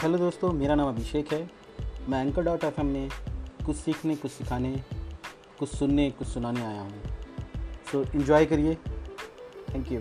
Hello दोस्तों, मेरा नाम अभिषेक है। मैं एंकर डॉट एफ़ में कुछ सीखने, कुछ सिखाने, कुछ सुनने, कुछ सुनाने आया हूँ। सो इन्जॉय करिए। Thank you